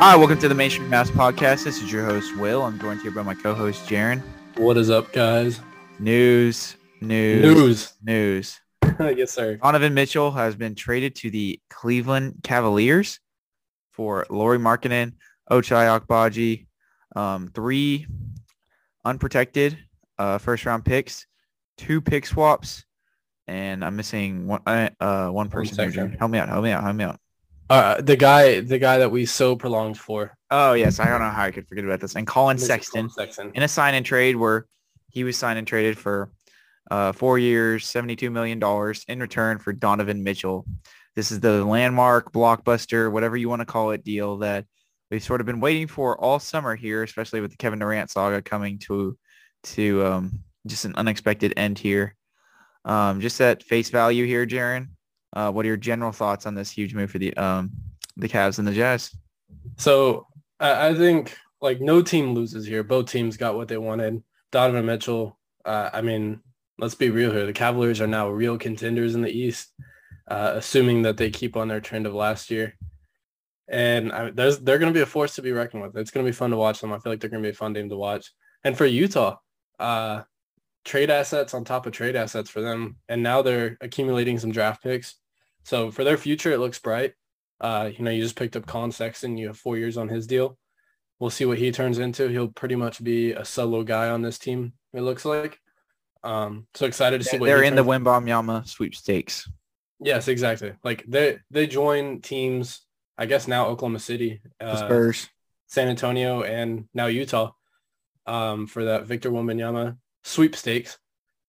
Hi, welcome to the Mainstream Mouse Podcast. This is your host, Will. I'm joined here by my co-host, Jaren. What is up, guys? News, news, News. news. yes, sir. Donovan Mitchell has been traded to the Cleveland Cavaliers for Lauri Markkanen, Ochai Agbaji, um, three unprotected uh, first-round picks, two pick swaps, and I'm missing one uh, uh, one person. Jaren. Help me out. Help me out. Help me out. Uh, the guy, the guy that we so prolonged for, Oh yes, I don't know how I could forget about this. And Collin Mr. Sexton. Collin Sexton. in a sign and trade where he was signed and traded for uh, four years, $72 million in return for Donovan Mitchell. This is the landmark, blockbuster, whatever you want to call it, deal that we've sort of been waiting for all summer here, especially with the Kevin Durant saga coming to to um, just an unexpected end here. Um, just at face value here, Jaren, uh, what are your general thoughts on this huge move for the um, the Cavs and the Jazz? So I think like no team loses here. Both teams got what they wanted. Donovan Mitchell. Uh, I mean, let's be real here. The Cavaliers are now real contenders in the East, uh, assuming that they keep on their trend of last year. And I, there's they're going to be a force to be reckoned with. It's going to be fun to watch them. I feel like they're going to be a fun team to watch. And for Utah, uh, trade assets on top of trade assets for them, and now they're accumulating some draft picks. So for their future, it looks bright. Uh, you know, you just picked up Collin Sexton. You have four years on his deal. We'll see what he turns into. He'll pretty much be a solo guy on this team. It looks like. Um, so excited to see what They're he in the turns- Wimbom sweepstakes. Yes, exactly. Like they they join teams. I guess now Oklahoma City, uh, Spurs. San Antonio, and now Utah um, for that Victor Wembanyama sweepstakes.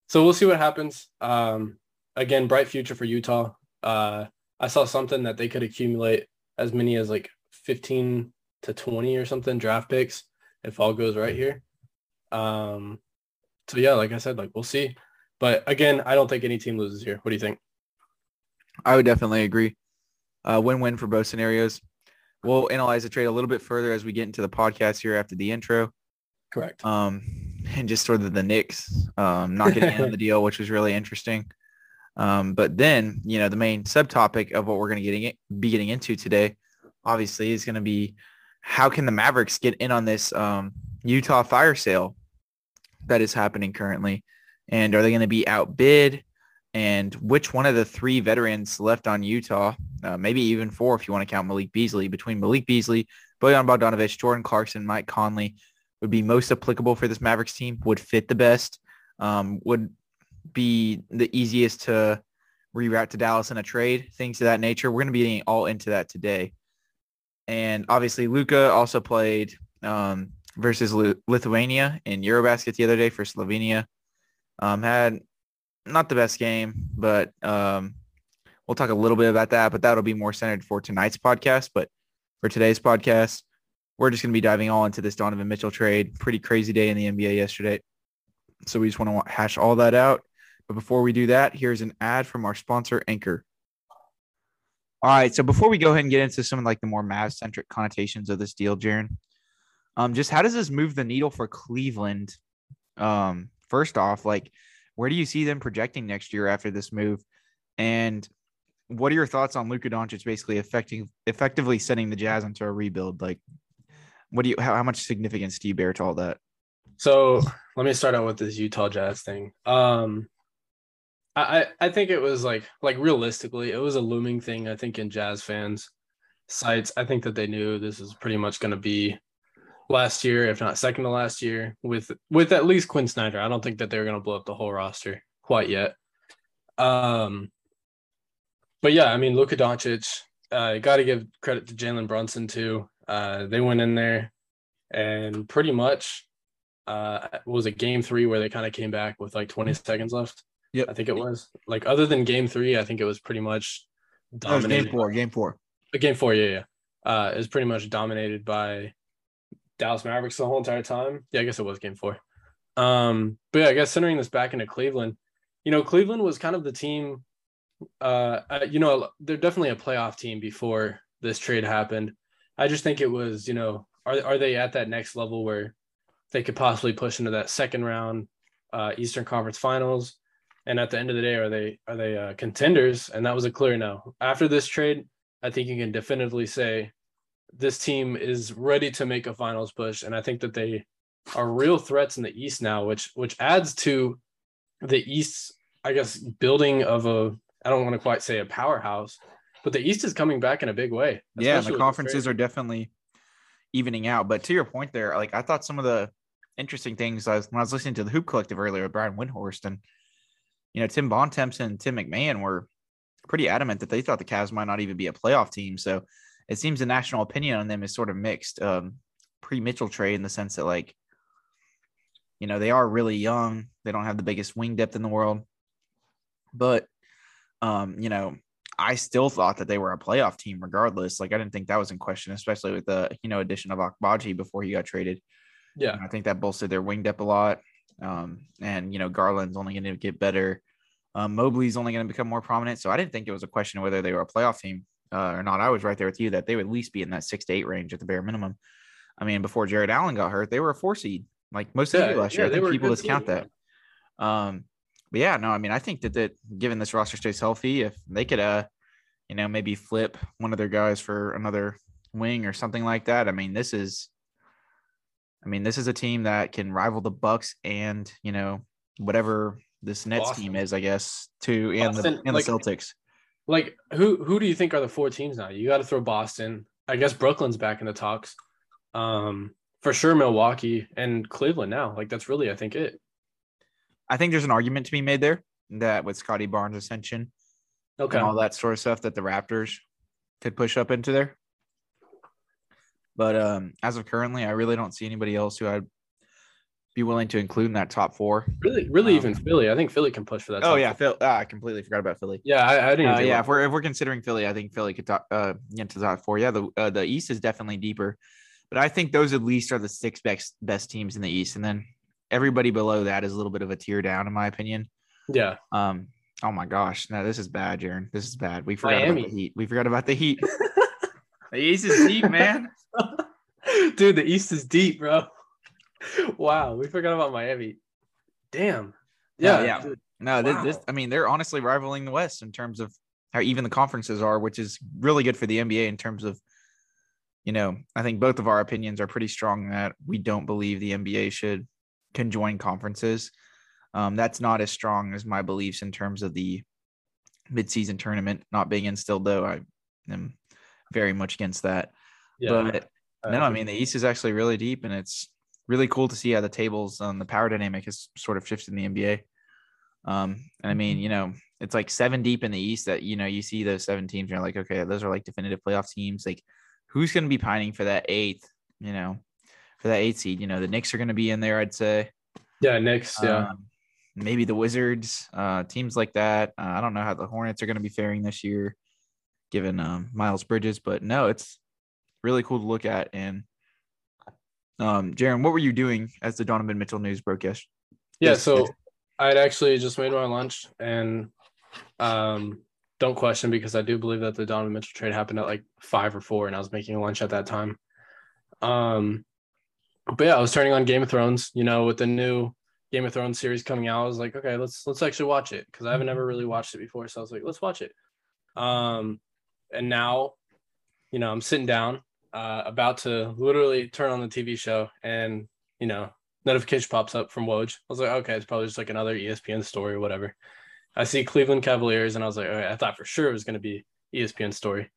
So we'll see what happens. Um, again, bright future for Utah. Uh, I saw something that they could accumulate as many as like 15 to 20 or something draft picks if all goes right here. Um, so yeah, like I said, like we'll see. But again, I don't think any team loses here. What do you think? I would definitely agree. Uh, win-win for both scenarios. We'll analyze the trade a little bit further as we get into the podcast here after the intro. Correct. Um, and just sort of the Knicks um, not getting in on the deal, which was really interesting. Um, but then, you know, the main subtopic of what we're going to getting be getting into today, obviously, is going to be how can the Mavericks get in on this um, Utah fire sale that is happening currently, and are they going to be outbid? And which one of the three veterans left on Utah, uh, maybe even four if you want to count Malik Beasley, between Malik Beasley, Bojan Bogdanovic, Jordan Clarkson, Mike Conley, would be most applicable for this Mavericks team, would fit the best, um, would be the easiest to reroute to Dallas in a trade, things of that nature. We're going to be getting all into that today. And obviously, Luka also played um, versus Lithuania in Eurobasket the other day for Slovenia. Um, had not the best game, but um, we'll talk a little bit about that. But that'll be more centered for tonight's podcast. But for today's podcast, we're just going to be diving all into this Donovan Mitchell trade. Pretty crazy day in the NBA yesterday. So we just want to hash all that out. But before we do that, here's an ad from our sponsor, Anchor. All right. So before we go ahead and get into some of like the more Mavs-centric connotations of this deal, Jaren, um, just how does this move the needle for Cleveland? Um, first off, like where do you see them projecting next year after this move? And what are your thoughts on Luka Doncic basically affecting effectively setting the Jazz into a rebuild? Like, what do you how, how much significance do you bear to all that? So let me start out with this Utah Jazz thing. Um, I I I think it was like like realistically, it was a looming thing. I think in Jazz fans' sites, I think that they knew this is pretty much going to be last year, if not second to last year, with with at least Quin Snyder. I don't think that they're going to blow up the whole roster quite yet. Um, but yeah, I mean, Luka Doncic. Uh, got to give credit to Jalen Brunson too. Uh, they went in there and pretty much uh was it game three where they kind of came back with like 20 seconds left Yep. i think it was like other than game three i think it was pretty much dominated game four. Game four. Uh, game four yeah yeah uh it was pretty much dominated by dallas mavericks the whole entire time yeah i guess it was game four Um, but yeah, I guess centering this back into Cleveland, you know, Cleveland was kind of the team. Uh, you know, they're definitely a playoff team before this trade happened. I just think it was, you know, are are they at that next level where they could possibly push into that second round uh, Eastern Conference Finals? And at the end of the day, are they are they uh, contenders? And that was a clear no. After this trade, I think you can definitively say this team is ready to make a finals push, and I think that they are real threats in the East now, which which adds to the East, I guess, building of a I don't want to quite say a powerhouse, but the East is coming back in a big way. Yeah, the conferences are definitely evening out. But to your point there, like I thought some of the interesting things I was, when I was listening to the Hoop Collective earlier with Brian Windhorst and you know Tim Bontemps and Tim McMahon were pretty adamant that they thought the Cavs might not even be a playoff team. So it seems the national opinion on them is sort of mixed. Um, pre Mitchell trade in the sense that like you know, they are really young. They don't have the biggest wing depth in the world. But um, you know, I still thought that they were a playoff team regardless. Like I didn't think that was in question, especially with the, you know, addition of Agbaji before he got traded. Yeah. I think that bolstered their wing depth a lot. Um, and you know, Garland's only going to get better. Um, Mobley's only going to become more prominent. So I didn't think it was a question of whether they were a playoff team uh, or not. I was right there with you that they would at least be in that six to eight range at the bare minimum. I mean, before Jarrett Allen got hurt, they were a four seed like most of the year last year. I think people discount that. Um, but yeah, no, I mean, I think that that given this roster stays healthy, if they could, uh, you know, maybe flip one of their guys for another wing or something like that. I mean, this is, I mean, this is a team that can rival the Bucks and you know whatever this Nets Boston. team is, I guess, to and Boston, the and like, the Celtics. Like who who do you think are the four teams now? You got to throw Boston. I guess Brooklyn's back in the talks. Um, for sure Milwaukee and Cleveland now. Like that's really I think it. I think there's an argument to be made there that with Scottie Barnes ascension, okay, and all that sort of stuff that the Raptors could push up into there. But um, as of currently, I really don't see anybody else who I'd be willing to include in that top four. Really, really, um, even Philly. I think Philly can push for that. Oh yeah, Phil. Ah, I completely forgot about Philly. Yeah, I, I didn't. Uh, yeah, if we're if we're considering Philly, I think Philly could talk, uh, get to the top four. Yeah, the uh, the East is definitely deeper. But I think those at least are the six best best teams in the East, and then everybody below that is a little bit of a tear down, in my opinion. Yeah. Um. Oh my gosh, no, this is bad, Jaren. This is bad. We forgot Miami. about the Heat. We forgot about the Heat. the East is deep, man. Dude, the East is deep, bro. Wow, we forgot about Miami. Damn. Yeah, yeah. No, this, wow. this, I mean, they're honestly rivaling the West in terms of how even the conferences are, which is really good for the NBA in terms of you know, I think both of our opinions are pretty strong that we don't believe the NBA should conjoin conferences. Um, that's not as strong as my beliefs in terms of the midseason tournament not being instilled, though. I am very much against that. Yeah, but no, I mean the East is actually really deep, and it's really cool to see how the tables on the power dynamic has sort of shifted in the NBA. Um, and I mean, mm-hmm. you know, it's like seven deep in the East that you know you see those seven teams, and you're like, okay, those are like definitive playoff teams. Like who's going to be pining for that eighth, you know, for that eight seed? You know, the Knicks are going to be in there, I'd say. Yeah, Knicks. Yeah. Um, maybe the Wizards, uh, teams like that. Uh, I don't know how the Hornets are going to be faring this year, given um, Miles Bridges, but no, it's really cool to look at. And um, Jaren, what were you doing as the Donovan Mitchell news broke yesterday? Yeah, so I'd actually just made my lunch and um, don't question because I do believe that the Donovan Mitchell trade happened at like five or four, and I was making a lunch at that time. Um, but yeah, I was turning on Game of Thrones. You know, with the new Game of Thrones series coming out, I was like, okay, let's let's actually watch it because I haven't ever really watched it before. So I was like, let's watch it. Um, and now, you know, I'm sitting down, uh, about to literally turn on the TV show, and you know, notification pops up from Woj. I was like, okay, it's probably just like another ESPN story or whatever. I see Cleveland Cavaliers, and I was like, okay, I thought for sure it was going to be ESPN story.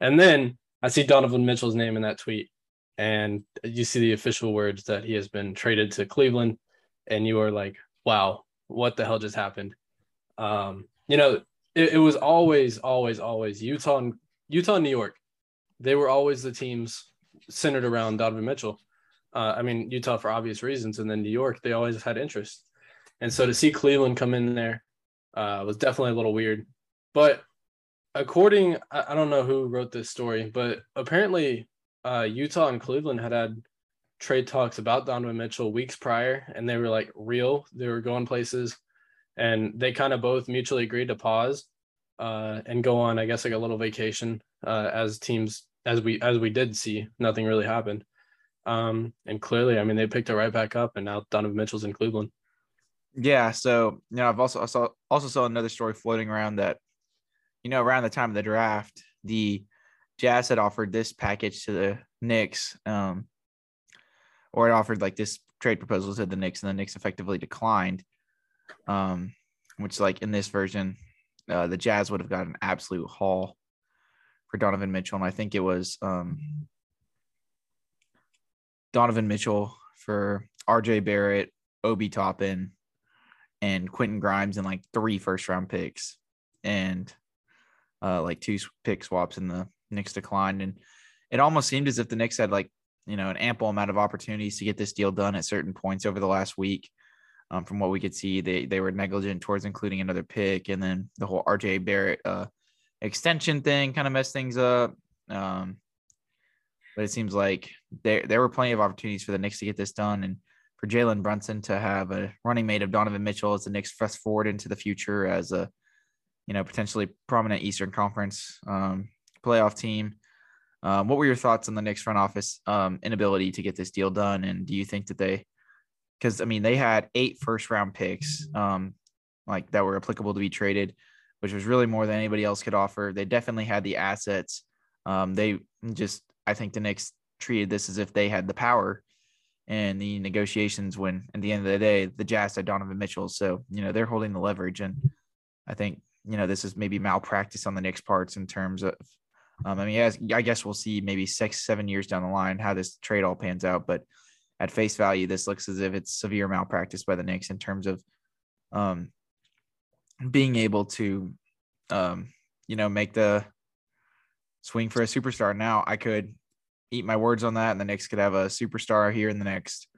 And then I see Donovan Mitchell's name in that tweet, and you see the official words that he has been traded to Cleveland, and you are like, wow, what the hell just happened? Um, you know, it, it was always, always, always Utah and Utah and New York. They were always the teams centered around Donovan Mitchell. Uh, I mean, Utah for obvious reasons, and then New York, they always had interest. And so to see Cleveland come in there uh, was definitely a little weird. But according, I, don't know who wrote this story, but apparently uh, Utah and Cleveland had had trade talks about Donovan Mitchell weeks prior, and they were like real. They were going places, and they kind of both mutually agreed to pause uh, and go on, I guess, like a little vacation uh, as teams as we as we did see. Nothing really happened, um, and clearly, I mean, they picked it right back up, and now Donovan Mitchell's in Cleveland. Yeah, so you know, I've also I saw also saw another story floating around that, you know, around the time of the draft, the Jazz had offered this package to the Knicks, um, or it offered like this trade proposal to the Knicks, and the Knicks effectively declined. Um, which like in this version, uh, the Jazz would have got an absolute haul for Donovan Mitchell, and I think it was um, Donovan Mitchell for R.J. Barrett, Obi Toppin, and Quentin Grimes, and like three first round picks, and uh, like two pick swaps in the Knicks declined, and it almost seemed as if the Knicks had like you know an ample amount of opportunities to get this deal done at certain points over the last week. Um, from what we could see, they they were negligent towards including another pick, and then the whole RJ Barrett uh, extension thing kind of messed things up. Um, but it seems like there there were plenty of opportunities for the Knicks to get this done, and for Jalen Brunson to have a running mate of Donovan Mitchell as the Knicks press forward into the future as a you know potentially prominent Eastern Conference um, playoff team. Um, what were your thoughts on the Knicks front office um, inability to get this deal done? And do you think that they, because I mean, they had eight first round picks um, like that were applicable to be traded, which was really more than anybody else could offer. They definitely had the assets. Um, they just, I think the Knicks treated this as if they had the power and the negotiations when at the end of the day, the Jazz had Donovan Mitchell. So, you know, they're holding the leverage. And I think, you know, this is maybe malpractice on the Knicks parts in terms of um, I mean, as, I guess we'll see maybe six, seven years down the line how this trade all pans out. But at face value, this looks as if it's severe malpractice by the Knicks in terms of um, being able to, um, you know, make the swing for a superstar. Now, I could eat my words on that, and the Knicks could have a superstar here in the next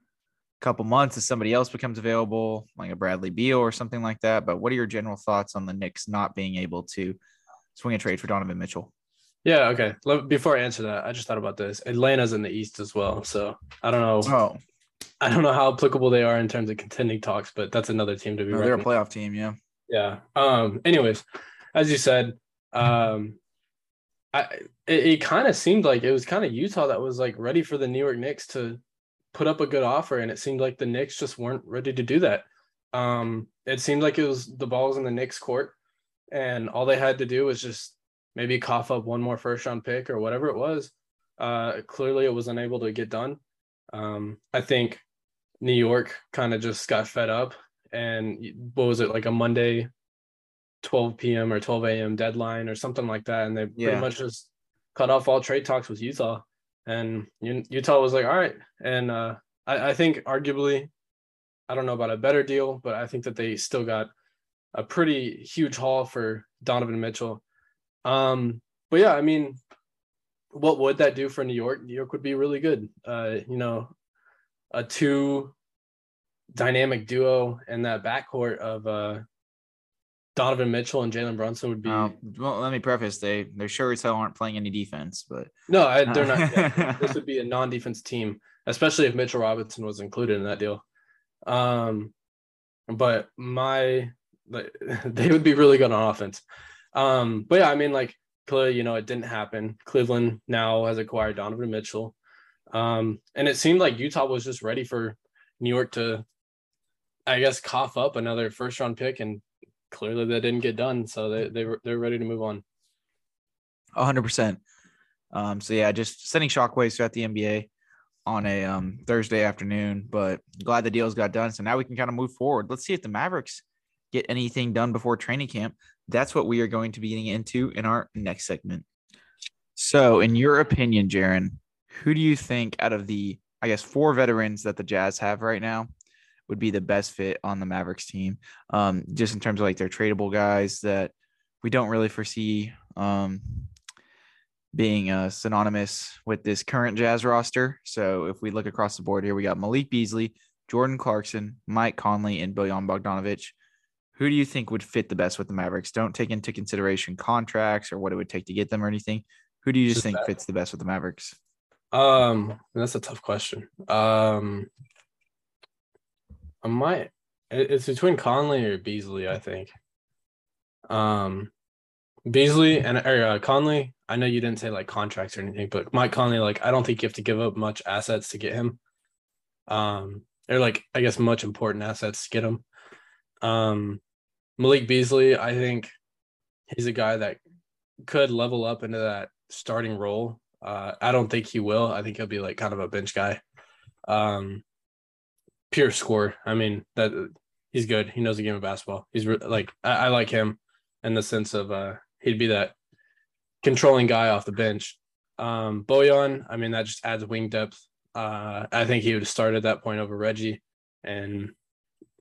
couple months as somebody else becomes available, like a Bradley Beal or something like that. But what are your general thoughts on the Knicks not being able to swing a trade for Donovan Mitchell? Yeah, okay. Before I answer that, I just thought about this. Atlanta's in the East as well, so I don't know. Oh, I don't know how applicable they are in terms of contending talks, but that's another team to be. no, they're a playoff team, yeah. Yeah. Um. Anyways, as you said, um, I it, it kind of seemed like it was kind of Utah that was like ready for the New York Knicks to put up a good offer, and it seemed like the Knicks just weren't ready to do that. Um. It seemed like it was the balls in the Knicks court, and all they had to do was just maybe cough up one more first round pick or whatever it was. Uh, clearly, it was unable to get done. Um, I think New York kind of just got fed up. And what was it like a Monday, 12 p.m. or 12 a.m. deadline or something like that? And they Yeah. pretty much just cut off all trade talks with Utah. And Utah was like, all right. And uh, I, I think arguably, I don't know about a better deal, but I think that they still got a pretty huge haul for Donovan Mitchell. Um, but yeah, I mean, what would that do for New York? New York would be really good. Uh, you know, a two dynamic duo in that backcourt of uh Donovan Mitchell and Jalen Brunson would be well, let me preface they they sure as hell aren't playing any defense, but no, I, they're not. yeah, this would be a non-defense team, especially if Mitchell Robinson was included in that deal. Um, but my like, they would be really good on offense. Um, but yeah, I mean, like clearly, you know, it didn't happen. Cleveland now has acquired Donovan Mitchell. Um, and it seemed like Utah was just ready for New York to, I guess, cough up another first round pick, and clearly that didn't get done. So they they were they're ready to move on. hundred percent. Um, so yeah, just sending shockwaves throughout the NBA on a um, Thursday afternoon, but glad the deals got done. So now we can kind of move forward. Let's see if the Mavericks get anything done before training camp. That's what we are going to be getting into in our next segment. So, in your opinion, Jaren, who do you think out of the, I guess, four veterans that the Jazz have right now would be the best fit on the Mavericks team? Um, just in terms of like their tradable guys that we don't really foresee um, being uh, synonymous with this current Jazz roster. So, if we look across the board here, we got Malik Beasley, Jordan Clarkson, Mike Conley, and Bojan Bogdanovic who do you think would fit the best with the Mavericks? Don't take into consideration contracts or what it would take to get them or anything. Who do you just, Just think that. fits the best with the Mavericks? Um, that's a tough question. Um, I might. It's between Conley or Beasley, I think. Um, Beasley and or, uh, Conley. I know you didn't say like contracts or anything, but Mike Conley, like I don't think you have to give up much assets to get him. Um, or like I guess much important assets to get him. Um, Malik Beasley, I think he's a guy that could level up into that starting role. Uh, I don't think he will. I think he'll be like kind of a bench guy. Um, pure score. I mean that he's good. He knows the game of basketball. He's re- like I, I, like him in the sense of uh, he'd be that controlling guy off the bench. Um, Bojan, I mean that just adds wing depth. Uh, I think he would start at that point over Reggie, and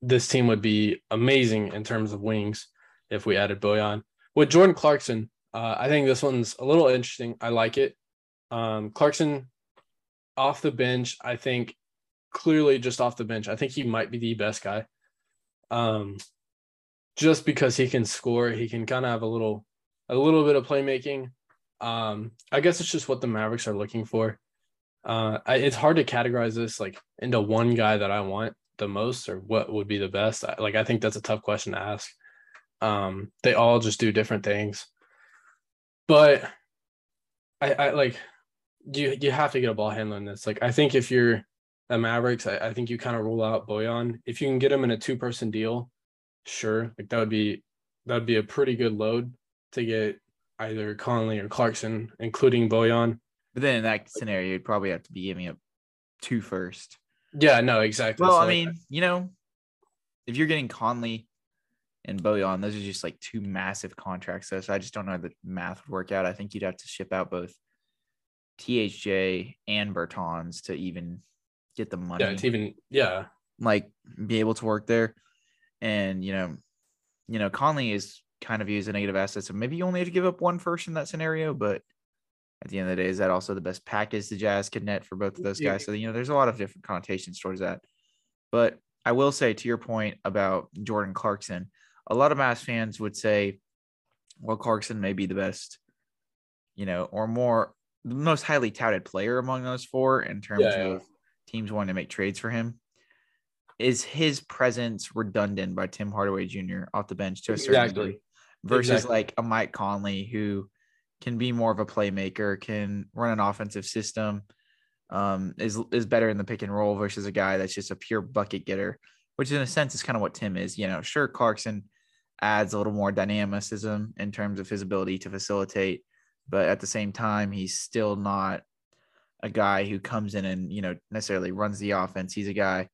this team would be amazing in terms of wings if we added Bojan. With Jordan Clarkson, uh, I think this one's a little interesting. I like it. Um, Clarkson off the bench, I think clearly just off the bench, I think he might be the best guy. Um, just because he can score, he can kind of have a little, a little bit of playmaking. Um, I guess it's just what the Mavericks are looking for. Uh, I, it's hard to categorize this like into one guy that I want the most or what would be the best. Like I think that's a tough question to ask. Um, they all just do different things, but I, I like you. You have to get a ball handler in this. Like I think if you're the Mavericks, I, I think you kind of rule out Bojan. If you can get him in a two person deal, sure, like that would be that would be a pretty good load to get either Conley or Clarkson, including Bojan. But then in that scenario, you'd probably have to be giving up two first. Yeah, no, exactly. Well, so I mean, you know, if you're getting Conley and Bojan, those are just like two massive contracts. So, so I just don't know how the math would work out. I think you'd have to ship out both THJ and Bertans to even get the money. Yeah, it's even yeah, like be able to work there. And you know, you know, Conley is kind of used a negative asset. So maybe you only have to give up one first in that scenario, but at the end of the day, is that also the best package the Jazz could net for both of those guys? So you know, there's a lot of different connotations towards that. But I will say to your point about Jordan Clarkson, a lot of Mavs fans would say, well, Clarkson may be the best, you know, or more the most highly touted player among those four in terms yeah, of teams wanting to make trades for him. Is his presence redundant by Tim Hardaway Jr. off the bench to a certain exactly. degree versus exactly. like a Mike Conley who can be more of a playmaker, can run an offensive system, um, is is better in the pick and roll versus a guy that's just a pure bucket getter, which in a sense is kind of what Tim is. You know, sure Clarkson adds a little more dynamicism in terms of his ability to facilitate, but at the same time, he's still not a guy who comes in and you know necessarily runs the offense. He's a guy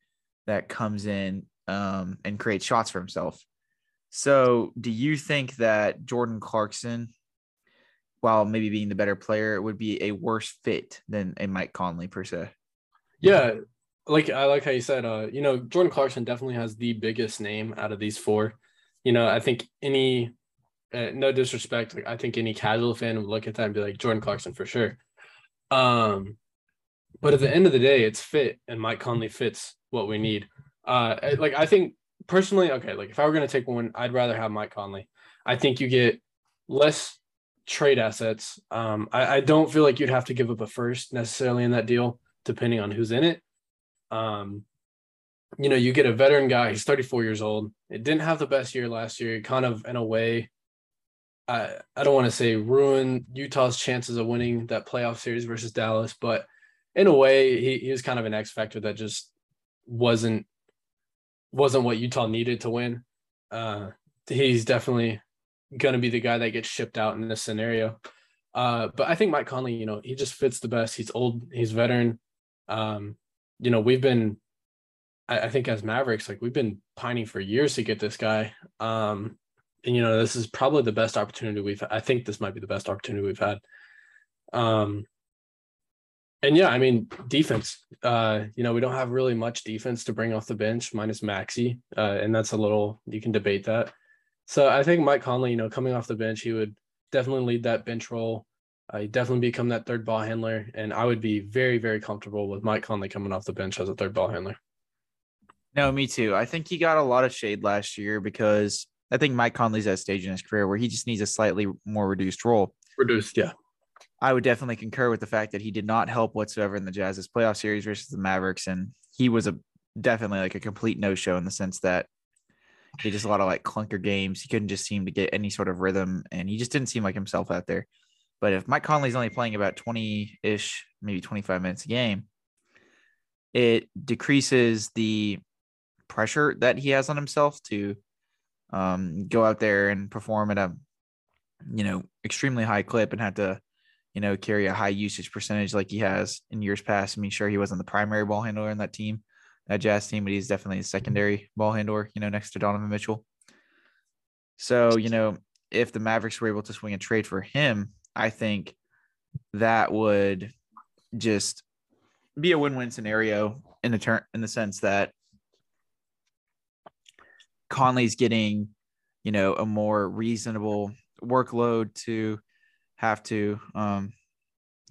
that comes in um, and creates shots for himself. So, do you think that Jordan Clarkson, while maybe being the better player, would be a worse fit than a Mike Conley per se? Yeah, like I like how you said, uh, you know, Jordan Clarkson definitely has the biggest name out of these four. You know, I think any, uh, no disrespect, like I think any casual fan would look at that and be like Jordan Clarkson for sure. Um, but at the end of the day, it's fit, and Mike Conley fits what we need. Uh, like I think personally, okay, like if I were gonna take one, I'd rather have Mike Conley. I think you get less trade assets. Um, I, I don't feel like you'd have to give up a first necessarily in that deal, depending on who's in it. Um, you know, you get a veteran guy. He's 34 years old. It didn't have the best year last year. Kind of in a way, I I don't want to say ruin Utah's chances of winning that playoff series versus Dallas, but in a way, he, he was kind of an X factor that just wasn't wasn't what Utah needed to win. Uh, he's definitely going to be the guy that gets shipped out in this scenario. Uh, but I think Mike Conley, you know, he just fits the best. He's old, he's veteran. Um, you know, we've been, I, I, think as Mavericks, like we've been pining for years to get this guy. Um, and you know, this is probably the best opportunity we've. I think this might be the best opportunity we've had. Um, and yeah, I mean defense. Uh, you know, we don't have really much defense to bring off the bench, minus Maxi, uh, and that's a little you can debate that. So I think Mike Conley, you know, coming off the bench, he would definitely lead that bench role. Uh, he definitely become that third ball handler, and I would be very, very comfortable with Mike Conley coming off the bench as a third ball handler. No, me too. I think he got a lot of shade last year because I think Mike Conley's at a stage in his career where he just needs a slightly more reduced role. Reduced, yeah. I would definitely concur with the fact that he did not help whatsoever in the Jazz's playoff series versus the Mavericks, and he was a definitely like a complete no show in the sense that he just a lot of like clunker games. He couldn't just seem to get any sort of rhythm, and he just didn't seem like himself out there. But if Mike Conley's only playing about 20 ish, maybe 25 minutes a game, it decreases the pressure that he has on himself to um, go out there and perform at a, you know, extremely high clip and have to, you know, carry a high usage percentage like he has in years past. I mean, sure, he wasn't the primary ball handler in that team, that Jazz team, but he's definitely a secondary ball handler, you know, next to Donovan Mitchell. So, you know, if the Mavericks were able to swing a trade for him, I think that would just be a win-win scenario in the turn in the sense that Conley's getting, you know, a more reasonable workload to have to um,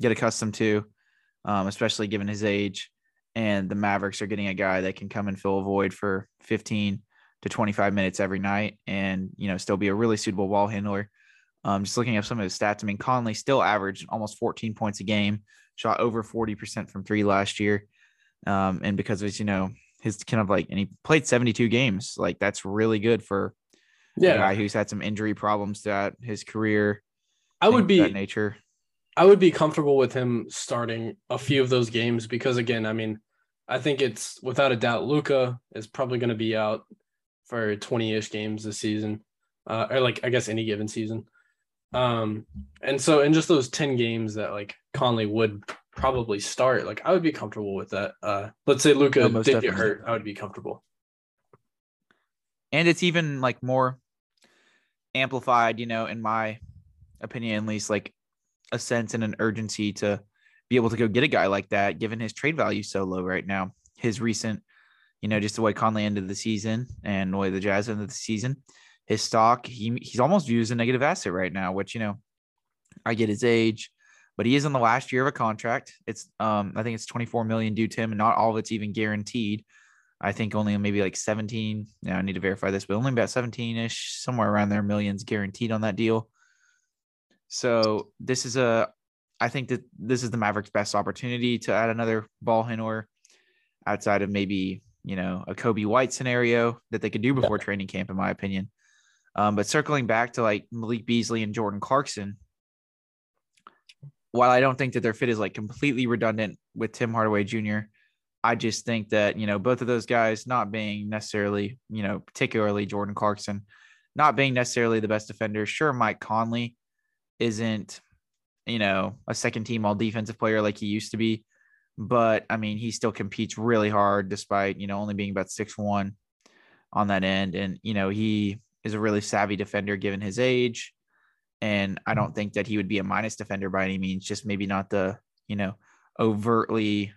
get accustomed to, um, especially given his age. And the Mavericks are getting a guy that can come and fill a void for 15 to 25 minutes every night and, you know, still be a really suitable ball handler. Um, just looking up some of his stats, I mean, Conley still averaged almost 14 points a game, shot over 40% from three last year. Um, and because of his, you know, his kind of like, and he played 72 games, like that's really good for yeah. a guy who's had some injury problems throughout his career. I would be nature. I would be comfortable with him starting a few of those games because again, I mean, I think it's without a doubt Luka is probably going to be out for 20-ish games this season. Uh, or like I guess any given season. Um, and so in just those 10 games that like Conley would probably start, like I would be comfortable with that. Uh, let's say Luka did definitely. get hurt, I would be comfortable. And it's even like more amplified, you know, in my opinion, at least like a sense and an urgency to be able to go get a guy like that, given his trade value so low right now. His recent, you know, just the way Conley ended the season and the way the Jazz ended the season, his stock, he he's almost viewed as a negative asset right now, which, you know, I get his age, but he is in the last year of a contract. It's um I think it's 24 million due to him, and not all of it's even guaranteed. I think only maybe like 17. Now I need to verify this, but only about 17-ish, somewhere around there, millions guaranteed on that deal. So this is a I think that this is the Mavericks' best opportunity to add another ball handler outside of maybe, you know, a Coby White scenario that they could do before yeah. training camp, in my opinion. Um, but circling back to like Malik Beasley and Jordan Clarkson, while I don't think that their fit is like completely redundant with Tim Hardaway Jr., I just think that, you know, both of those guys not being necessarily, you know, particularly Jordan Clarkson, not being necessarily the best defender. Sure, Mike Conley isn't, you know, a second team all defensive player like he used to be. But I mean, he still competes really hard despite, you know, only being about six one on that end. And, you know, he is a really savvy defender given his age. And I don't think that he would be a minus defender by any means, just maybe not the, you know, overtly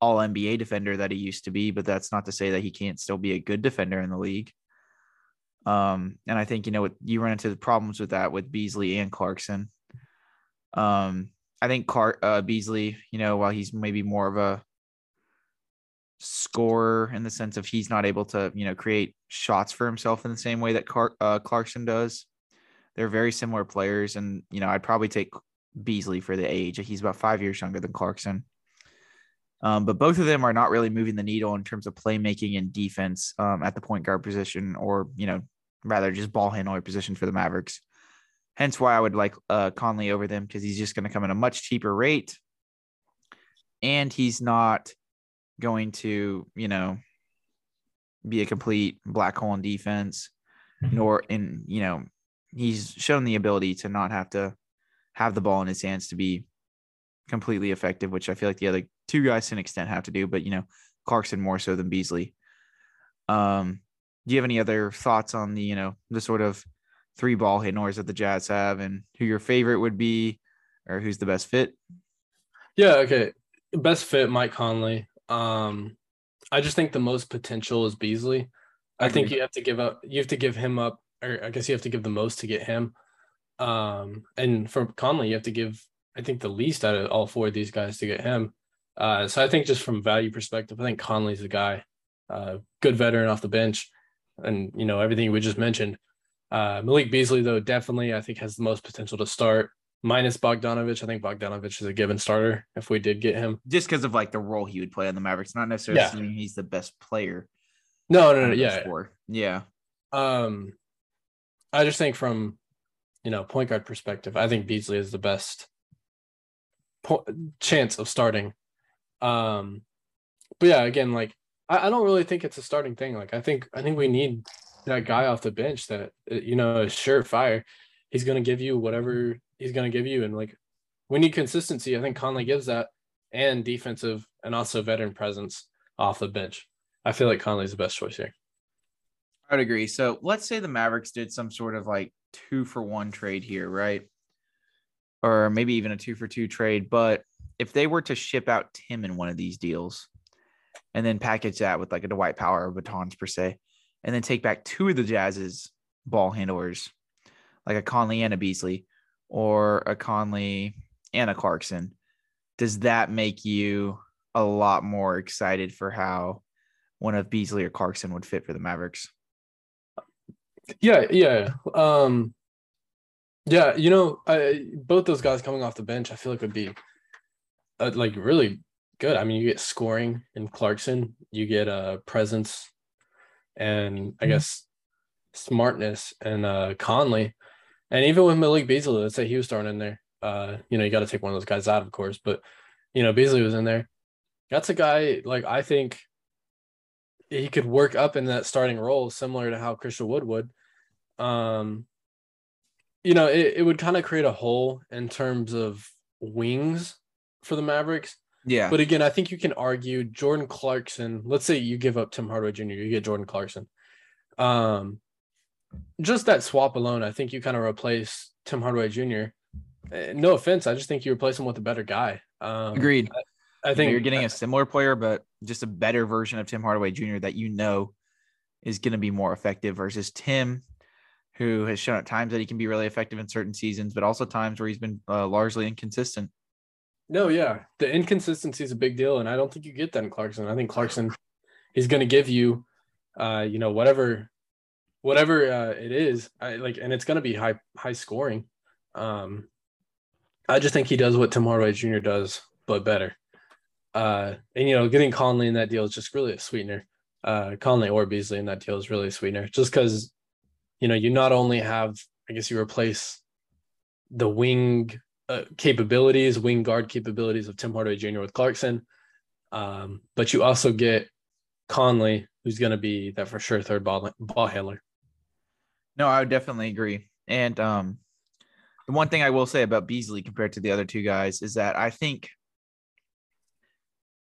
all NBA defender that he used to be, but that's not to say that he can't still be a good defender in the league. Um, and I think, you know, you run into the problems with that with Beasley and Clarkson. Um, I think Clark, uh, Beasley, you know, while he's maybe more of a scorer in the sense of he's not able to, you know, create shots for himself in the same way that Car- uh, Clarkson does. They're very similar players, and you know, I'd probably take Beasley for the age. He's about five years younger than Clarkson. Um, but both of them are not really moving the needle in terms of playmaking and defense um, at the point guard position, or you know, rather just ball handler position for the Mavericks. Hence why I would like uh, Conley over them because he's just going to come at a much cheaper rate, and he's not going to, you know, be a complete black hole in defense, nor in, you know, he's shown the ability to not have to have the ball in his hands to be completely effective, which I feel like the other two guys to an extent have to do, but you know, Clarkson more so than Beasley. Um, do you have any other thoughts on the, you know, the sort of three ball handlers that the Jazz have and who your favorite would be or who's the best fit? Yeah, okay. Best fit, Mike Conley. Um, I just think the most potential is Beasley. I, think you have to give up. You have to give him up, or I guess you have to give the most to get him. Um, and for Conley, you have to give. I think the least out of all four of these guys to get him. Uh, so I think just from value perspective, I think Conley's the guy. Uh, good veteran off the bench, and you know everything we just mentioned. Uh, Malik Beasley, though, definitely I think has the most potential to start. minus Bogdanovic. I think Bogdanovic is a given starter if we did get him. Just because of like the role he would play on the Mavericks, not necessarily Yeah. saying he's the best player. No, no, no. Yeah. four. Yeah. Um, I just think from you know point guard perspective, I think Beasley is the best po- chance of starting. Um, but yeah, again, like I, I don't really think it's a starting thing. Like I think I think we need that guy off the bench that uh, you know is surefire. He's gonna give you whatever he's gonna give you, and like we need consistency. I think Conley gives that, and defensive and also veteran presence off the bench. I feel like Conley's the best choice here. I would agree. So let's say the Mavericks did some sort of like two for one trade here, right? Or maybe even a two for two trade. But if they were to ship out Tim in one of these deals and then package that with like a Dwight Powell or Bertans per se, and then take back two of the Jazz's ball handlers, like a Conley and a Beasley, or a Conley and a Clarkson, does that make you a lot more excited for how one of Beasley or Clarkson would fit for the Mavericks? Yeah, yeah. Um yeah, you know, I both those guys coming off the bench, I feel like would be uh, like really good. I mean, you get scoring in Clarkson, you get uh presence and I guess smartness and uh Conley. And even with Malik Beasley, let's say he was thrown in there. Uh, you know, you got to take one of those guys out, of course, but you know, Beasley was in there. That's a guy like I think he could work up in that starting role, similar to how Christian Wood would. Um, you know, it, it would kind of create a hole in terms of wings for the Mavericks. Yeah. But again, I think you can argue Jordan Clarkson. Let's say you give up Tim Hardaway Jr., you get Jordan Clarkson. Um, just that swap alone, I think you kind of replace Tim Hardaway Jr. Eh, No offense, I just think you replace him with a better guy. Um, Agreed. I I think think you're getting a similar player, but just a better version of Tim Hardaway Jr. that you know is going to be more effective versus Tim, who has shown at times that he can be really effective in certain seasons, but also times where he's been uh, largely inconsistent. No, yeah. The inconsistency is a big deal. And I don't think you get that in Clarkson. I think Clarkson is going to give you, uh, you know, whatever, whatever uh, it is. I like, and it's going to be high, high scoring. Um, I just think he does what Hardaway Jr. does, but better. Uh, and, you know, getting Conley in that deal is just really a sweetener. Uh, Conley or Beasley in that deal is really a sweetener just because, you know, you not only have, I guess you replace the wing uh, capabilities, wing guard capabilities of Tim Hardaway Jr. with Clarkson. Um, but you also get Conley, who's going to be that for sure third ball ball handler. No, I would definitely agree. And um, the one thing I will say about Beasley compared to the other two guys is that I think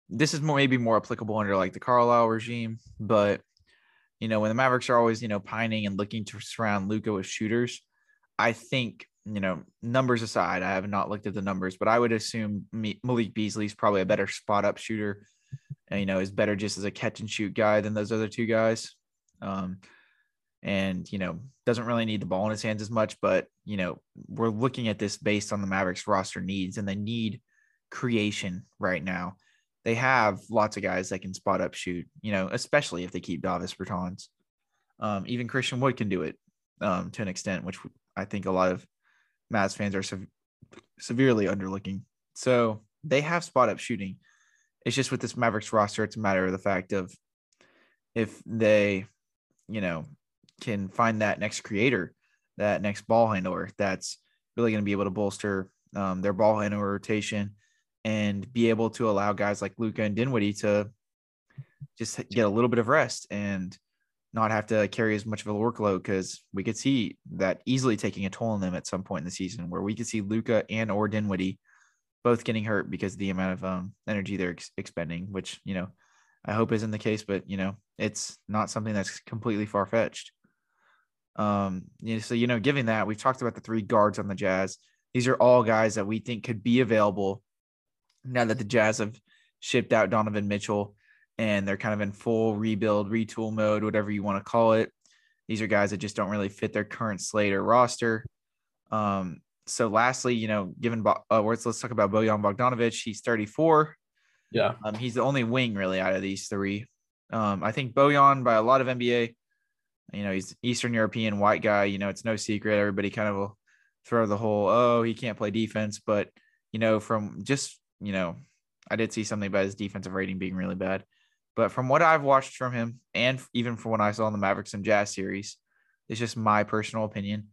this is more maybe more applicable under like the Carlisle regime, but you know when the Mavericks are always you know pining and looking to surround Luka with shooters, I think you know numbers aside, I have not looked at the numbers, but I would assume Me- Malik Beasley's probably a better spot up shooter, and you know is better just as a catch and shoot guy than those other two guys. Um, and you know doesn't really need the ball in his hands as much but you know we're looking at this based on the mavericks roster needs and they need creation right now they have lots of guys that can spot up shoot you know especially if they keep davis bertans um, even christian wood can do it um, to an extent which i think a lot of Mavs fans are sev- severely underlooking. So they have spot up shooting. It's just with this mavericks roster it's a matter of the fact of if they you know can find that next creator, that next ball handler that's really going to be able to bolster um, their ball handler rotation and be able to allow guys like Luka and Dinwiddie to just get a little bit of rest. And not have to carry as much of a workload because we could see that easily taking a toll on them at some point in the season where we could see Luka and or Dinwiddie both getting hurt because of the amount of um, energy they're ex- expending, which, you know, I hope isn't the case, but you know, it's not something that's completely far fetched. Um, you know, so you know, given that we've talked about the three guards on the Jazz, these are all guys that we think could be available now that the Jazz have shipped out Donovan Mitchell and they're kind of in full rebuild, retool mode, whatever you want to call it. These are guys that just don't really fit their current slate or roster. Um, so lastly, you know, given uh, let's let's talk about Bojan Bogdanovic. He's 34. Yeah. Um, he's the only wing really out of these three. Um, I think Bojan by a lot of NBA, you know, he's Eastern European white guy. You know, it's no secret. Everybody kind of will throw the whole oh he can't play defense, but you know from just you know I did see something about his defensive rating being really bad, but from what I've watched from him and even from what I saw in the Mavericks and Jazz series, it's just my personal opinion.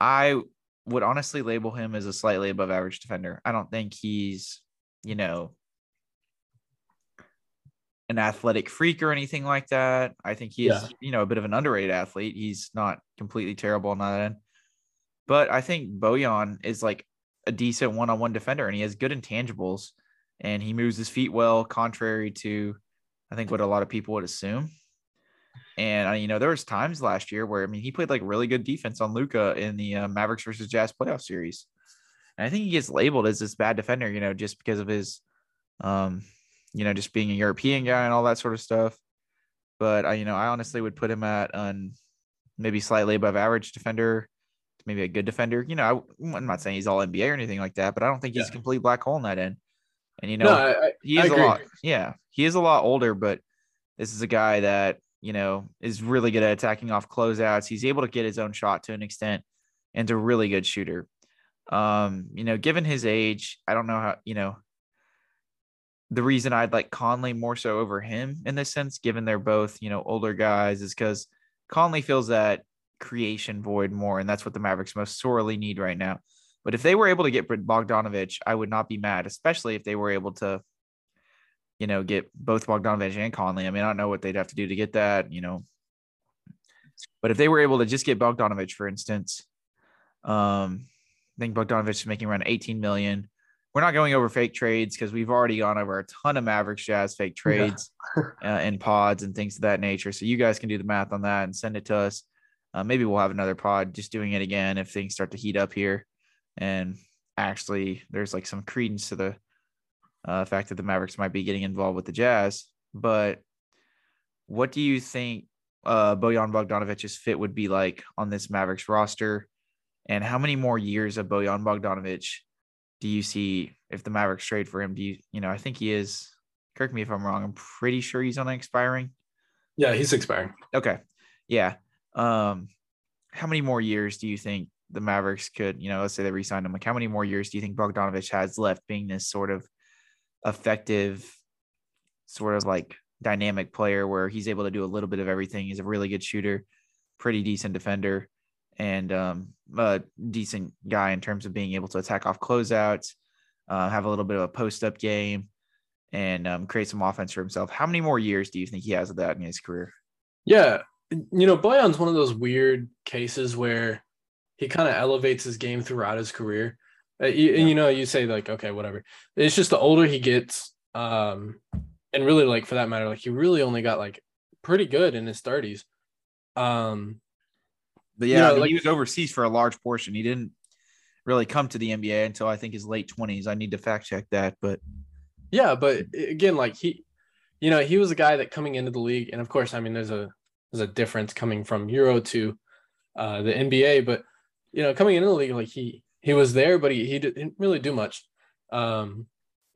I would honestly label him as a slightly above average defender. I don't think he's you know an athletic freak or anything like that. I think he is, Yeah. you know, a bit of an underrated athlete. He's not completely terrible on that end. But I think Bojan is like a decent one-on-one defender and he has good intangibles and he moves his feet well, contrary to I think what a lot of people would assume. And uh, you know, there was times last year where I mean he played like really good defense on Luka in the uh, Mavericks versus Jazz playoff series. And I think he gets labeled as this bad defender, you know, just because of his um you know, just being a European guy and all that sort of stuff. But I, you know, I honestly would put him at an maybe slightly above average defender, maybe a good defender. You know, I, am not saying he's all NBA or anything like that, but I don't think he's Yeah. a complete black hole in that end. And you know, no, I, he is a lot. Yeah, he is a lot older, but this is a guy that you know is really good at attacking off closeouts. He's able to get his own shot to an extent, and a really good shooter. Um, you know, given his age, I don't know how you know. The reason I'd like Conley more so over him in this sense, given they're both you know older guys, is because Conley feels that creation void more, and that's what the Mavericks most sorely need right now. But if they were able to get Bogdanovic, I would not be mad, especially if they were able to, you know, get both Bogdanovic and Conley. I mean, I don't know what they'd have to do to get that, you know. But if they were able to just get Bogdanovic, for instance, um, I think Bogdanovic is making around 18 million. We're not going over fake trades because we've already gone over a ton of Mavericks Jazz fake trades uh, and pods and things of that nature. So you guys can do the math on that and send it to us. Uh, maybe we'll have another pod just doing it again if things start to heat up here and actually there's like some credence to the uh, fact that the Mavericks might be getting involved with the Jazz. But what do you think uh, Bojan Bogdanovic's fit would be like on this Mavericks roster? And how many more years of Bojan Bogdanovic do you see if the Mavericks trade for him? Do you, you know, I think he is, correct me if I'm wrong, I'm pretty sure he's on expiring. Yeah, he's expiring. Okay. Yeah. Um, how many more years do you think the Mavericks could, you know, let's say they re-signed him? Like, how many more years do you think Bogdanovic has left being this sort of effective, sort of like dynamic player where he's able to do a little bit of everything? He's a really good shooter, pretty decent defender, and um, a decent guy in terms of being able to attack off closeouts, uh, have a little bit of a post-up game, and um, create some offense for himself. How many more years do you think he has of that in his career? Yeah, you know, Bojan's one of those weird cases where he kind of elevates his game throughout his career. Uh, you, Yeah. And you know, you say like, okay, whatever. It's just the older he gets, um, and really like for that matter, like he really only got like pretty good in his thirties. Um, But You yeah, know, I mean, like- he was overseas for a large portion. He didn't really come to the NBA until I think his late twenties. I need to fact check that, but Yeah, but again, like he, you know, he was a guy that coming into the league, and of course, I mean, there's a there's a difference coming from Euro to uh, the NBA, but you know, coming into the league, like he he was there, but he he didn't really do much. Um,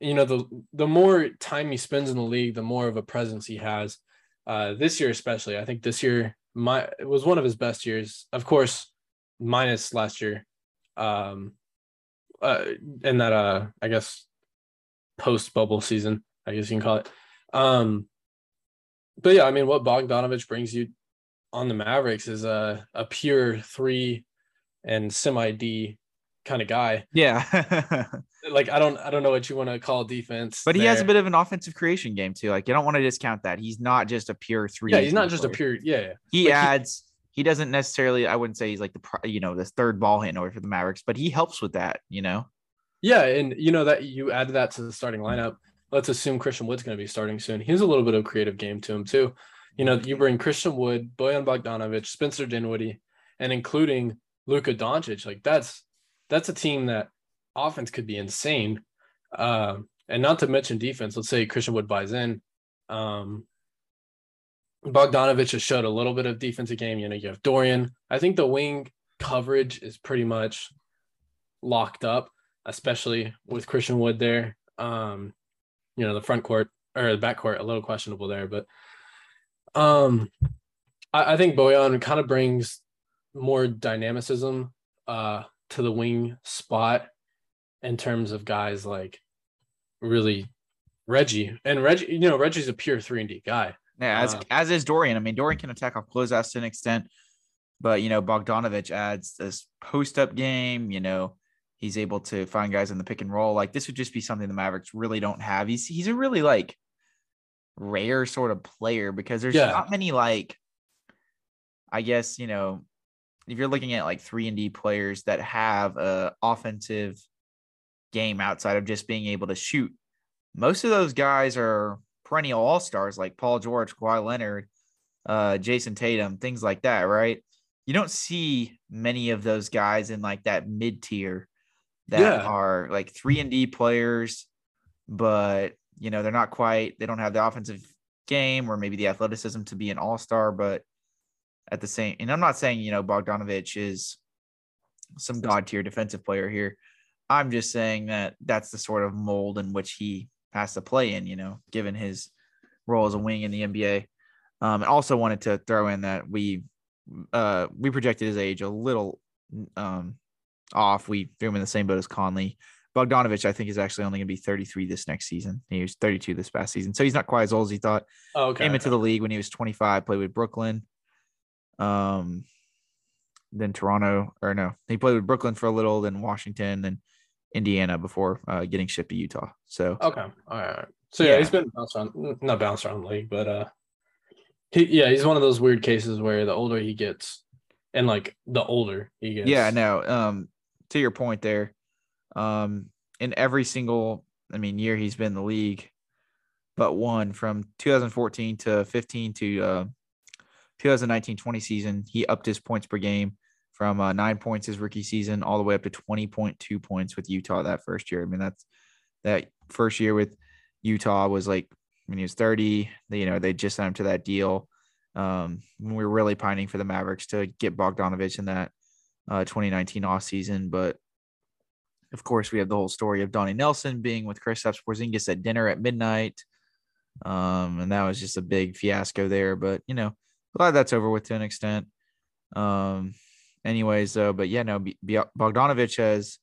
you know, the the more time he spends in the league, the more of a presence he has. Uh, this year, especially, I think this year my it was one of his best years. Of course, minus last year, um, uh, in that uh, I guess post bubble season, I guess you can call it. Um, but yeah, I mean, what Bogdanovic brings you on the Mavericks is a a pure three and semi D kind of guy. yeah. Like I don't I don't know what you want to call defense, but he has a bit of an offensive creation game too. Like you don't want to discount that. He's not just a pure three. Yeah, he's not just a pure. Yeah. He like, adds. He, doesn't necessarily. I wouldn't say he's like the you know the third ball handler for the Mavericks, but he helps with that. You know. Yeah, and you know that you add that to the starting lineup. Let's assume Christian Wood's going to be starting soon. He has a little bit of creative game to him too. You know, you bring Christian Wood, Bojan Bogdanovic, Spencer Dinwiddie, and including Luka Doncic. Like that's that's a team that offense could be insane. Um, and not to mention defense. Let's say Christian Wood buys in. Um, Bogdanovic has showed a little bit of defensive game. You know, you have Dorian. I think the wing coverage is pretty much locked up especially with Christian Wood there. Um, you know, the front court or the back court a little questionable there, but um, I, I think Bojan kind of brings more dynamicism uh to the wing spot in terms of guys like really Reggie and Reggie. You know, Reggie's a pure three and D guy. Yeah, as Uh, as is Dorian. I mean, Dorian can attack off closeouts to an extent, but you know, Bogdanovic adds this post up game. You know, he's able to find guys in the pick and roll. Like this would just be something the Mavericks really don't have. He's he's a really like rare sort of player because there's Yeah. not many like I guess, you know, if you're looking at like 3 and D players that have a offensive game outside of just being able to shoot, most of those guys are perennial all-stars like Paul George, Kawhi Leonard, uh Jayson Tatum, things like that, right? You don't see many of those guys in like that mid-tier that Yeah. are like 3 and D players but you know, they're not quite they don't have the offensive game or maybe the athleticism to be an all-star, but at the same and I'm not saying, you know, Bogdanovic is some god tier defensive player here. I'm just saying that that's the sort of mold in which he has to play in, you know, given his role as a wing in the NBA. Um, and also wanted to throw in that we uh we projected his age a little um off. We threw him in the same boat as Conley. Bogdanovic, I think, is actually only going to be 33 this next season. He was 32 this past season, so he's not quite as old as he thought. Oh, okay. Came into the league when he was 25, played with Brooklyn. Um, then Toronto, or no, he played with Brooklyn for a little, then Washington, then Indiana before uh, getting shipped to Utah. So Okay. All right. So yeah, Yeah. he's been bounced around, not bounced around the league, but uh, he yeah, he's one of those weird cases where the older he gets, and like the older he gets. yeah, no. Um, to your point there, um, in every single, I mean, year he's been in the league, but one from 2014 to 15 to uh, 2019-20 season, he upped his points per game from uh, nine points his rookie season all the way up to 20.2 points with Utah that first year. I mean, that's that first year with Utah was like when he was 30. They, you know, they just signed him to that deal. Um, we were really pining for the Mavericks to get Bogdanovic in that uh, 2019 off season, but of course, we have the whole story of Donnie Nelson being with Kristaps Porzingis at dinner at midnight. Um, and that was just a big fiasco there. But you know, glad that's over with to an extent. Um, anyways, though, but yeah, no, B- Bogdanovic has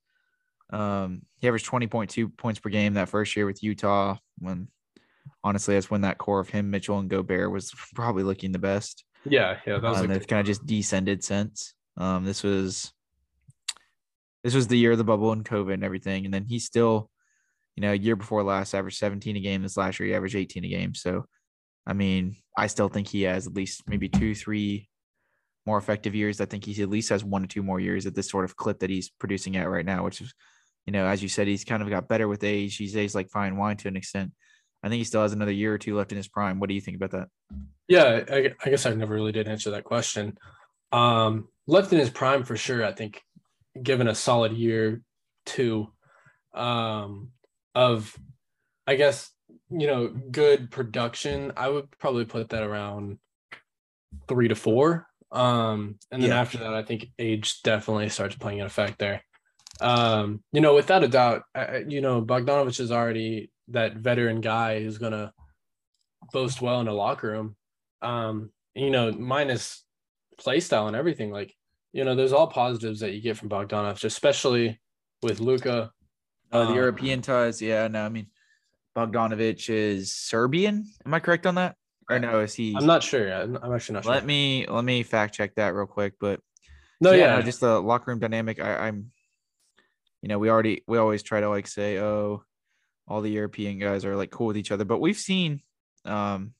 um he averaged 20.2 points per game that first year with Utah. When honestly, that's when that core of him, Mitchell, and Gobert was probably looking the best. Yeah. Yeah. That was Um, they've kind of just descended since. Um, this was this was the year of the bubble and COVID and everything, and then he still, you know, a year before last averaged 17 a game. This last year he averaged 18 a game. So, I mean, I still think he has at least maybe two, three more effective years. I think he at least has one to two more years at this sort of clip that he's producing at right now, which is, you know, as you said, he's kind of got better with age. He's aged like fine wine to an extent. I think he still has another year or two left in his prime. What do you think about that? Yeah, I, I guess I never really did answer that question. Um, left in his prime for sure. I think given a solid year two um, of, I guess you know, good production, I would probably put that around three to four. Um, and then Yeah. after that, I think age definitely starts playing an effect there. Um, you know, without a doubt, I, you know, Bogdanovic is already that veteran guy who's gonna boast well in a locker room. Um, you know, minus play style and everything. Like, you know, there's all positives that you get from Bogdanovic, especially with Luka. Uh, the Um, European ties, yeah. No, I mean Bogdanovic is Serbian. Am I correct on that? Or no, is he? I'm not sure. I'm, I'm actually not sure. Let me let me fact check that real quick. But no, yeah, yeah, no, just the locker room dynamic. I, I'm, you know, we already we always try to like say, oh, all the European guys are like cool with each other, but we've seen, um,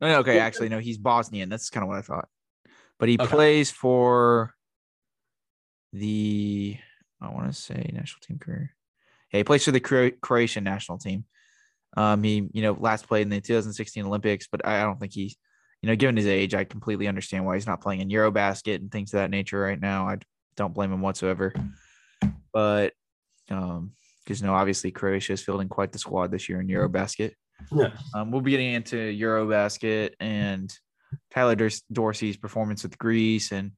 no, no, okay, actually, no, he's Bosnian. That's kind of what I thought, but he Okay. plays for the I want to say national team career. Yeah, he plays for the Cro- Croatian national team. Um, he, you know, last played in the 2016 Olympics, but I I don't think he's, you know, given his age, I completely understand why he's not playing in Eurobasket and things of that nature right now. I don't blame him whatsoever. But, um, because you know, obviously Croatia is fielding quite the squad this year in Eurobasket. Yeah. Um, we'll be getting into Eurobasket and Tyler Dors- Dorsey's performance with Greece and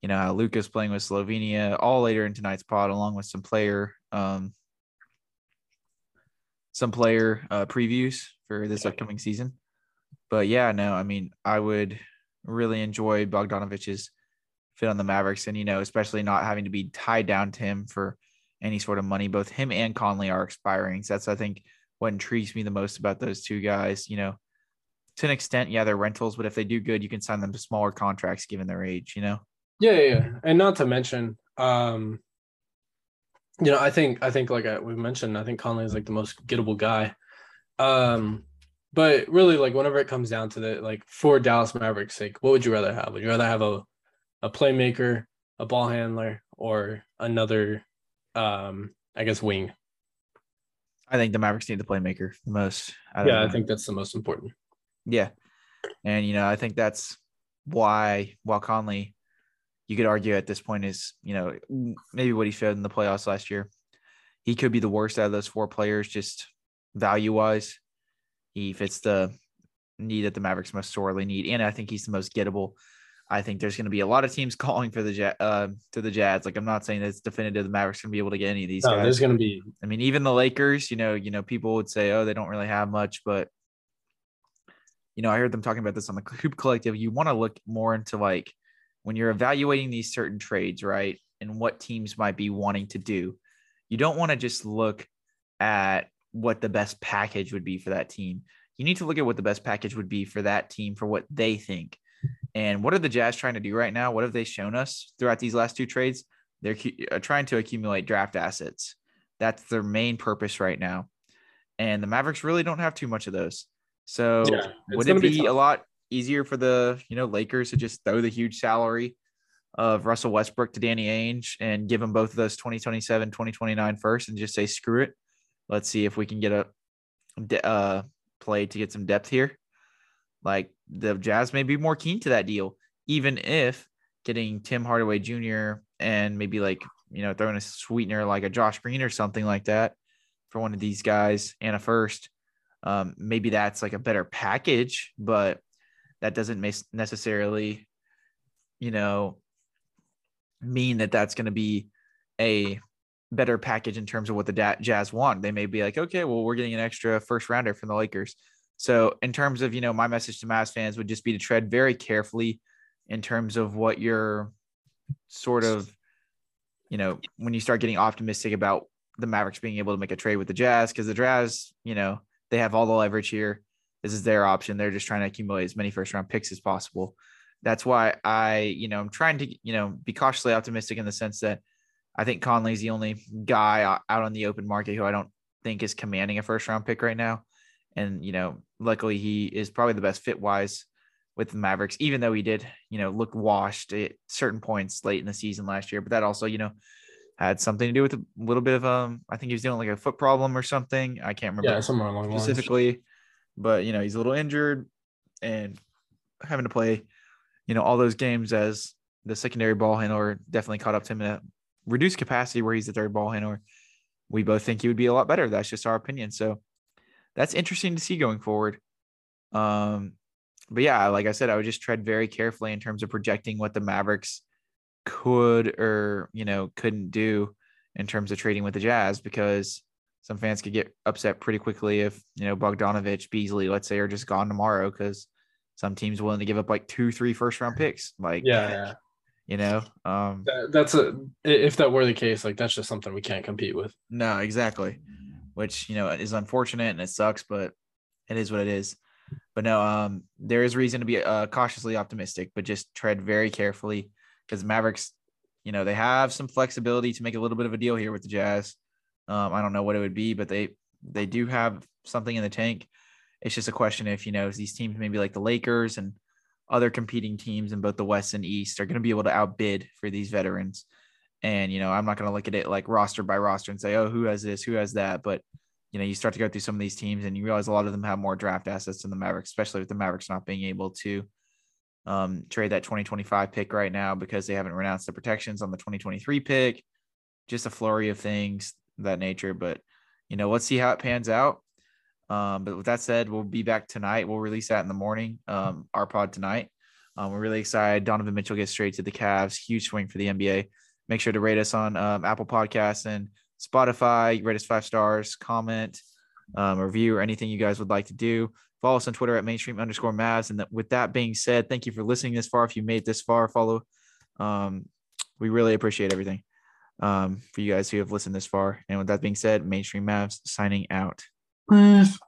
you know how Luka's playing with Slovenia all later in tonight's pod, along with some player um some player uh, previews for this upcoming season. But yeah, no, I mean I would really enjoy Bogdanovic's fit on the Mavericks, and you know, especially not having to be tied down to him for any sort of money. Both him and Conley are expiring. So that's I think what intrigues me the most about those two guys. You know, to an extent, yeah, they're rentals, but if they do good, you can sign them to smaller contracts given their age. You know. Yeah, yeah, yeah. and not to mention, um, you know, I think I think like I, we mentioned, I think Conley is like the most gettable guy. Um, but really, like whenever it comes down to the like for Dallas Mavericks' sake, what would you rather have? Would you rather have a a playmaker, a ball handler, or another, um, I guess wing? I think the Mavericks need the playmaker the most. yeah, I think that's the most important. Yeah, and you know, I think that's why while Conley, you could argue at this point is you know maybe what he showed in the playoffs last year, he could be the worst out of those four players just value wise. He fits the need that the Mavericks most sorely need, and I think he's the most gettable. I think there's going to be a lot of teams calling for the uh, to the Jazz. Like I'm not saying it's definitive the Mavericks going to be able to get any of these. No, guys. there's going to be. I mean, even the Lakers. You know, you know, people would say, oh, they don't really have much, but you know, I heard them talking about this on the Hoop Collective. You want to look more into like when you're evaluating these certain trades, right, and what teams might be wanting to do. You don't want to just look at what the best package would be for that team. You need to look at what the best package would be for that team for what they think. And what are the Jazz trying to do right now? What have they shown us throughout these last two trades? They're uh, trying to accumulate draft assets. That's their main purpose right now. And the Mavericks really don't have too much of those. So yeah, would it be, be a lot easier for the, you know, Lakers to just throw the huge salary of Russell Westbrook to Danny Ainge and give them both of those 2027, 2029 first and just say, screw it. Let's see if we can get a uh, play to get some depth here. Like the Jazz may be more keen to that deal, even if getting Tim Hardaway Jr. and maybe like, you know, throwing a sweetener like a Josh Green or something like that for one of these guys and a first. Um, maybe that's like a better package, but that doesn't necessarily, you know, mean that that's going to be a better package in terms of what the Jazz want. They may be like, okay, well, we're getting an extra first rounder from the Lakers. So, in terms of, you know, my message to Mavs fans would just be to tread very carefully in terms of what you're sort of, you know, when you start getting optimistic about the Mavericks being able to make a trade with the Jazz, because the Jazz, you know, they have all the leverage here. This is their option. They're just trying to accumulate as many first round picks as possible. That's why I, you know, I'm trying to, you know, be cautiously optimistic in the sense that I think Conley's the only guy out on the open market who I don't think is commanding a first round pick right now. And, you know, luckily he is probably the best fit wise with the Mavericks, even though he did, you know, look washed at certain points late in the season last year. But that also, you know, had something to do with a little bit of um, I think he was dealing like a foot problem or something. I can't remember yeah, somewhere along specifically. But you know, he's a little injured and having to play, you know, all those games as the secondary ball handler definitely caught up to him in a reduced capacity where he's the third ball handler. We both think he would be a lot better. That's just our opinion. So that's interesting to see going forward. Um, but yeah, like I said, I would just tread very carefully in terms of projecting what the Mavericks could or you know couldn't do in terms of trading with the Jazz because some fans could get upset pretty quickly if you know Bogdanovic, Beasley, let's say, are just gone tomorrow because some teams willing to give up like two, three first round picks. Like, yeah, yeah. you know, um, that, that's a if that were the case, like that's just something we can't compete with. No, exactly which you know is unfortunate and it sucks, but it is what it is. But no, um, there is reason to be uh, cautiously optimistic, but just tread very carefully because Mavericks, you know, they have some flexibility to make a little bit of a deal here with the Jazz. Um, I don't know what it would be, but they they do have something in the tank. It's just a question if you know these teams, maybe like the Lakers and other competing teams in both the West and East, are going to be able to outbid for these veterans. And, you know, I'm not going to look at it like roster by roster and say, oh, who has this, who has that. But, you know, you start to go through some of these teams and you realize a lot of them have more draft assets than the Mavericks, especially with the Mavericks not being able to um, trade that 2025 pick right now because they haven't renounced the protections on the 2023 pick. Just a flurry of things that nature. But, you know, let's see how it pans out. Um, but with that said, we'll be back tonight. We'll release that in the morning, um, our pod tonight. Um, we're really excited. Donovan Mitchell gets straight to the Cavs. Huge swing for the NBA. Make sure to rate us on um, Apple Podcasts and Spotify. Rate us five stars, comment, um, review, or anything you guys would like to do. Follow us on Twitter at mainstream underscore Mavs. And with that being said, thank you for listening this far. If you made this far, follow Um, we really appreciate everything um, for you guys who have listened this far. And with that being said, Mainstream Mavs signing out. Peace.